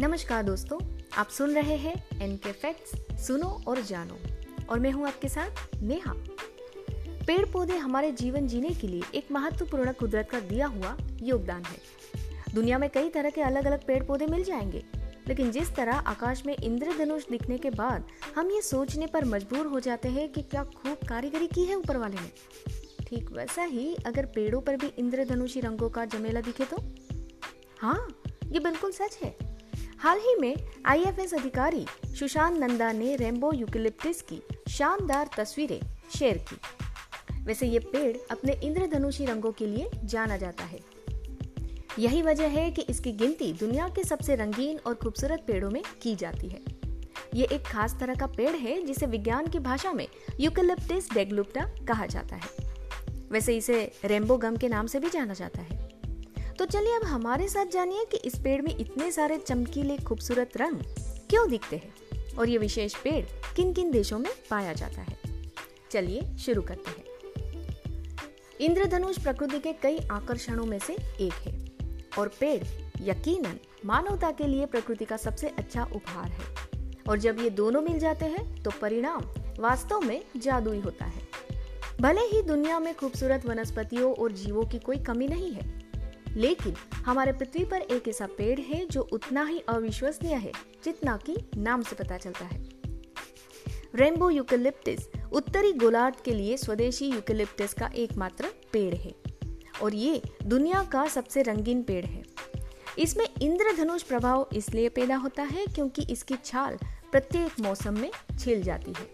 नमस्कार दोस्तों, आप सुन रहे हैं एन के फैक्ट्स सुनो और जानो। और मैं हूँ आपके साथ नेहा। पेड़ पौधे हमारे जीवन जीने के लिए एक महत्वपूर्ण कुदरत का दिया हुआ योगदान है। दुनिया में कई तरह के अलग अलग पेड़ पौधे मिल जाएँगे, लेकिन जिस तरह आकाश में इंद्रधनुष दिखने के बाद हम ये सोचने पर मजबूर हो जाते हैं कि क्या खूब कारीगरी की है ऊपर वाले ने। ठीक वैसा ही अगर पेड़ों पर भी इंद्रधनुषी रंगों का जमेला दिखे तो? हाँ ये बिल्कुल सच है। हाल ही में आईएफएस अधिकारी सुशांत नंदा ने रेम्बो यूकिलिप्टिस की शानदार तस्वीरें शेयर की। वैसे ये पेड़ अपने इंद्रधनुषी रंगों के लिए जाना जाता है। यही वजह है कि इसकी गिनती दुनिया के सबसे रंगीन और खूबसूरत पेड़ों में की जाती है। ये एक खास तरह का पेड़ है जिसे विज्ञान की भाषा में यूकेलिप्टिस डेगलुप्टा कहा जाता है। वैसे इसे रेम्बो गम के नाम से भी जाना जाता है। तो चलिए अब हमारे साथ जानिए कि इस पेड़ में इतने सारे चमकीले, खूबसूरत रंग क्यों दिखते हैं? और ये विशेष पेड़ किन किन देशों में पाया जाता है? चलिए शुरू करते हैं। इंद्रधनुष प्रकृति के कई आकर्षणों में से एक है, और पेड़ यकीनन मानवता के लिए प्रकृति का सबसे अच्छा उपहार है। और जब ये दोनों मिल जाते हैं तो परिणाम वास्तव में जादुई होता है। भले ही दुनिया में खूबसूरत वनस्पतियों और जीवों की कोई कमी नहीं है लेकिन हमारे पृथ्वी पर एक ऐसा पेड़ है जो उतना ही अविश्वसनीय है, जितना कि नाम से पता चलता है। रेनबो यूकेलिप्टिस उत्तरी गोलार्ध के लिए स्वदेशी यूकेलिप्टिस का एकमात्र पेड़ है, और ये दुनिया का सबसे रंगीन पेड़ है। इसमें इंद्रधनुष प्रभाव इसलिए पैदा होता है क्योंकि इसकी छाल प्रत्येक मौसम में छिल जाती है।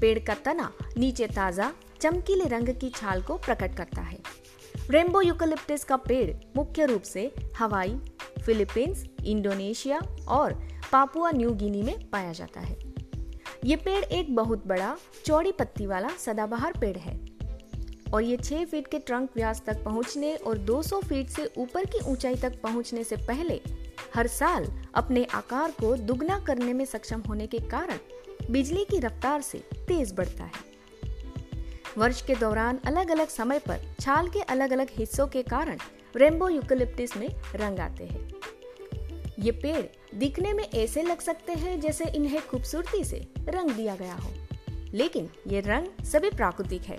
पेड़ का तना नीचे ताज़ा, चमकीले रंग की छाल को प्रकट करता है। रेम्बो यूकलिप्टिस का पेड़ मुख्य रूप से हवाई, फिलीपींस, इंडोनेशिया और पापुआ न्यू गिनी में पाया जाता है। ये पेड़ एक बहुत बड़ा चौड़ी पत्ती वाला सदाबहार पेड़ है और ये 6 फीट के ट्रंक व्यास तक पहुँचने और 200 फीट से ऊपर की ऊंचाई तक पहुँचने से पहले हर साल अपने आकार को दुगना करने में सक्षम होने के कारण बिजली की रफ्तार से तेज बढ़ता है। वर्ष के दौरान अलग अलग समय पर छाल के अलग अलग हिस्सों के कारण रेम्बो यूकलिप्टिस में रंग आते हैं। ये पेड़ दिखने में ऐसे लग सकते हैं जैसे इन्हें खूबसूरती से रंग दिया गया हो। लेकिन ये रंग सभी प्राकृतिक है।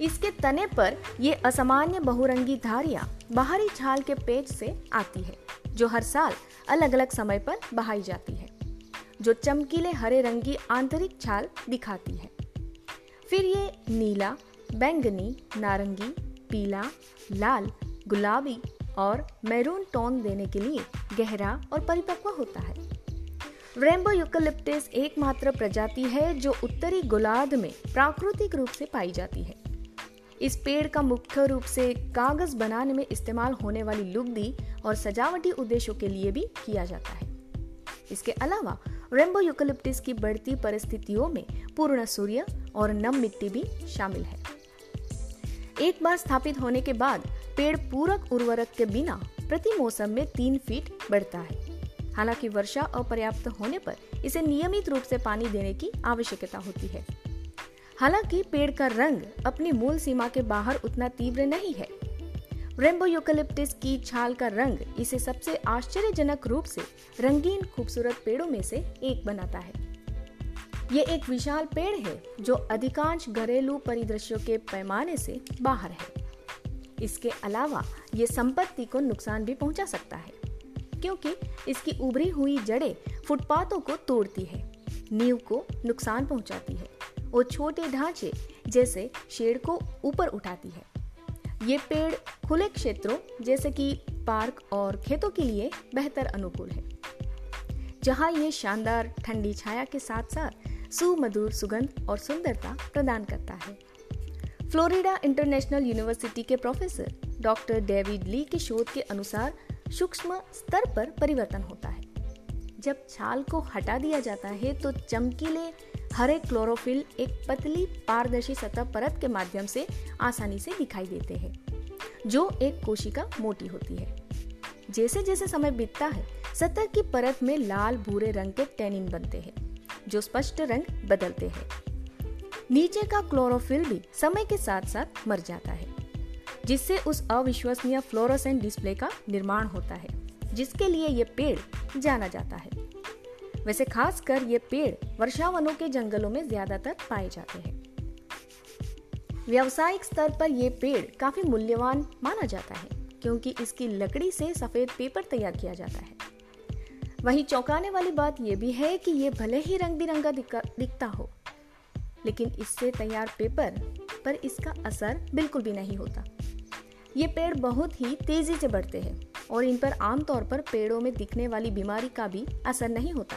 इसके तने पर ये असामान्य बहुरंगी धारियाँ बाहरी छाल के पेज से आती है, जो हर साल अलग अलग समय पर बहाई जाती है, जो चमकीले हरे रंग की आंतरिक छाल दिखाती है। फिर ये नीला, बैंगनी, नारंगी, पीला, लाल, गुलाबी और मैरून टोन देने के लिए गहरा और परिपक्व होता है। रेम्बो यूकलिप्टिस एकमात्र प्रजाति है जो उत्तरी गोलार्ध में प्राकृतिक रूप से पाई जाती है। इस पेड़ का मुख्य रूप से कागज़ बनाने में इस्तेमाल होने वाली लुगदी और सजावटी उद्देश्यों के लिए भी किया जाता है। इसके अलावा रेम्बो यूकलिप्टिस की बढ़ती परिस्थितियों में पूर्ण सूर्य और नम मिट्टी भी शामिल है। एक बार स्थापित होने के बाद पेड़ पूरक उर्वरक के बिना प्रति मौसम में तीन फीट बढ़ता है। हालाँकि वर्षा अपर्याप्त होने पर इसे नियमित रूप से पानी देने की आवश्यकता होती है। हालाँकि पेड़ का रंग अपनी मूल सीमा के बाहर उतना तीव्र नहीं है रेम्बो यूकलिप्टिस की छाल का रंग इसे सबसे आश्चर्यजनक रूप से रंगीन खूबसूरत पेड़ों में से एक बनाता है। ये एक विशाल पेड़ है जो अधिकांश घरेलू परिदृश्यों के पैमाने से बाहर है। इसके अलावा ये संपत्ति को नुकसान भी पहुँचा सकता है, क्योंकि इसकी उभरी हुई जड़ें फुटपाथों को तोड़ती है, नींव को नुकसान पहुंचाती है और छोटे ढांचे जैसे शेड को ऊपर उठाती है। ये पेड़ खुले क्षेत्रों, जैसे कि पार्क और खेतों के लिए बेहतर अनुकूल है। जहाँ ये शानदार ठंडी छाया के साथ साथ सुमधुर सुगंध और सुंदरता प्रदान करता है। फ्लोरिडा इंटरनेशनल यूनिवर्सिटी के प्रोफेसर डॉक्टर डेविड ली के शोध के अनुसार सूक्ष्म स्तर पर परिवर्तन होता है। जब छाल को हटा दिया जाता है तो चमकीले हरे क्लोरोफिल एक पतली पारदर्शी सतह परत के माध्यम से आसानी से दिखाई देते हैं। जो एक कोशिका मोटी होती है। जैसे जैसे समय बीतता है, सतह की परत में लाल, भूरे रंग के टेनिन बनते हैं, जो स्पष्ट रंग बदलते हैं। नीचे का क्लोरोफिल भी समय के साथ साथ मर जाता है, जिससे उस अविश्वसनीय फ्लोरोसेंट डिस्प्ले का निर्माण होता है, जिसके लिए ये पेड़ जाना जाता है। वैसे खासकर ये पेड़ वर्षावनों के जंगलों में ज़्यादातर पाए जाते हैं। व्यावसायिक स्तर पर यह पेड़ काफ़ी मूल्यवान माना जाता है, क्योंकि इसकी लकड़ी से सफ़ेद पेपर तैयार किया जाता है। वहीं चौंकाने वाली बात यह भी है कि ये भले ही रंग बिरंगा दिखता हो, लेकिन इससे तैयार पेपर पर इसका असर बिल्कुल भी नहीं होता। ये पेड़ बहुत ही तेज़ी से बढ़ते हैं, और इन पर आमतौर पर पेड़ों में दिखने वाली बीमारी का भी असर नहीं होता।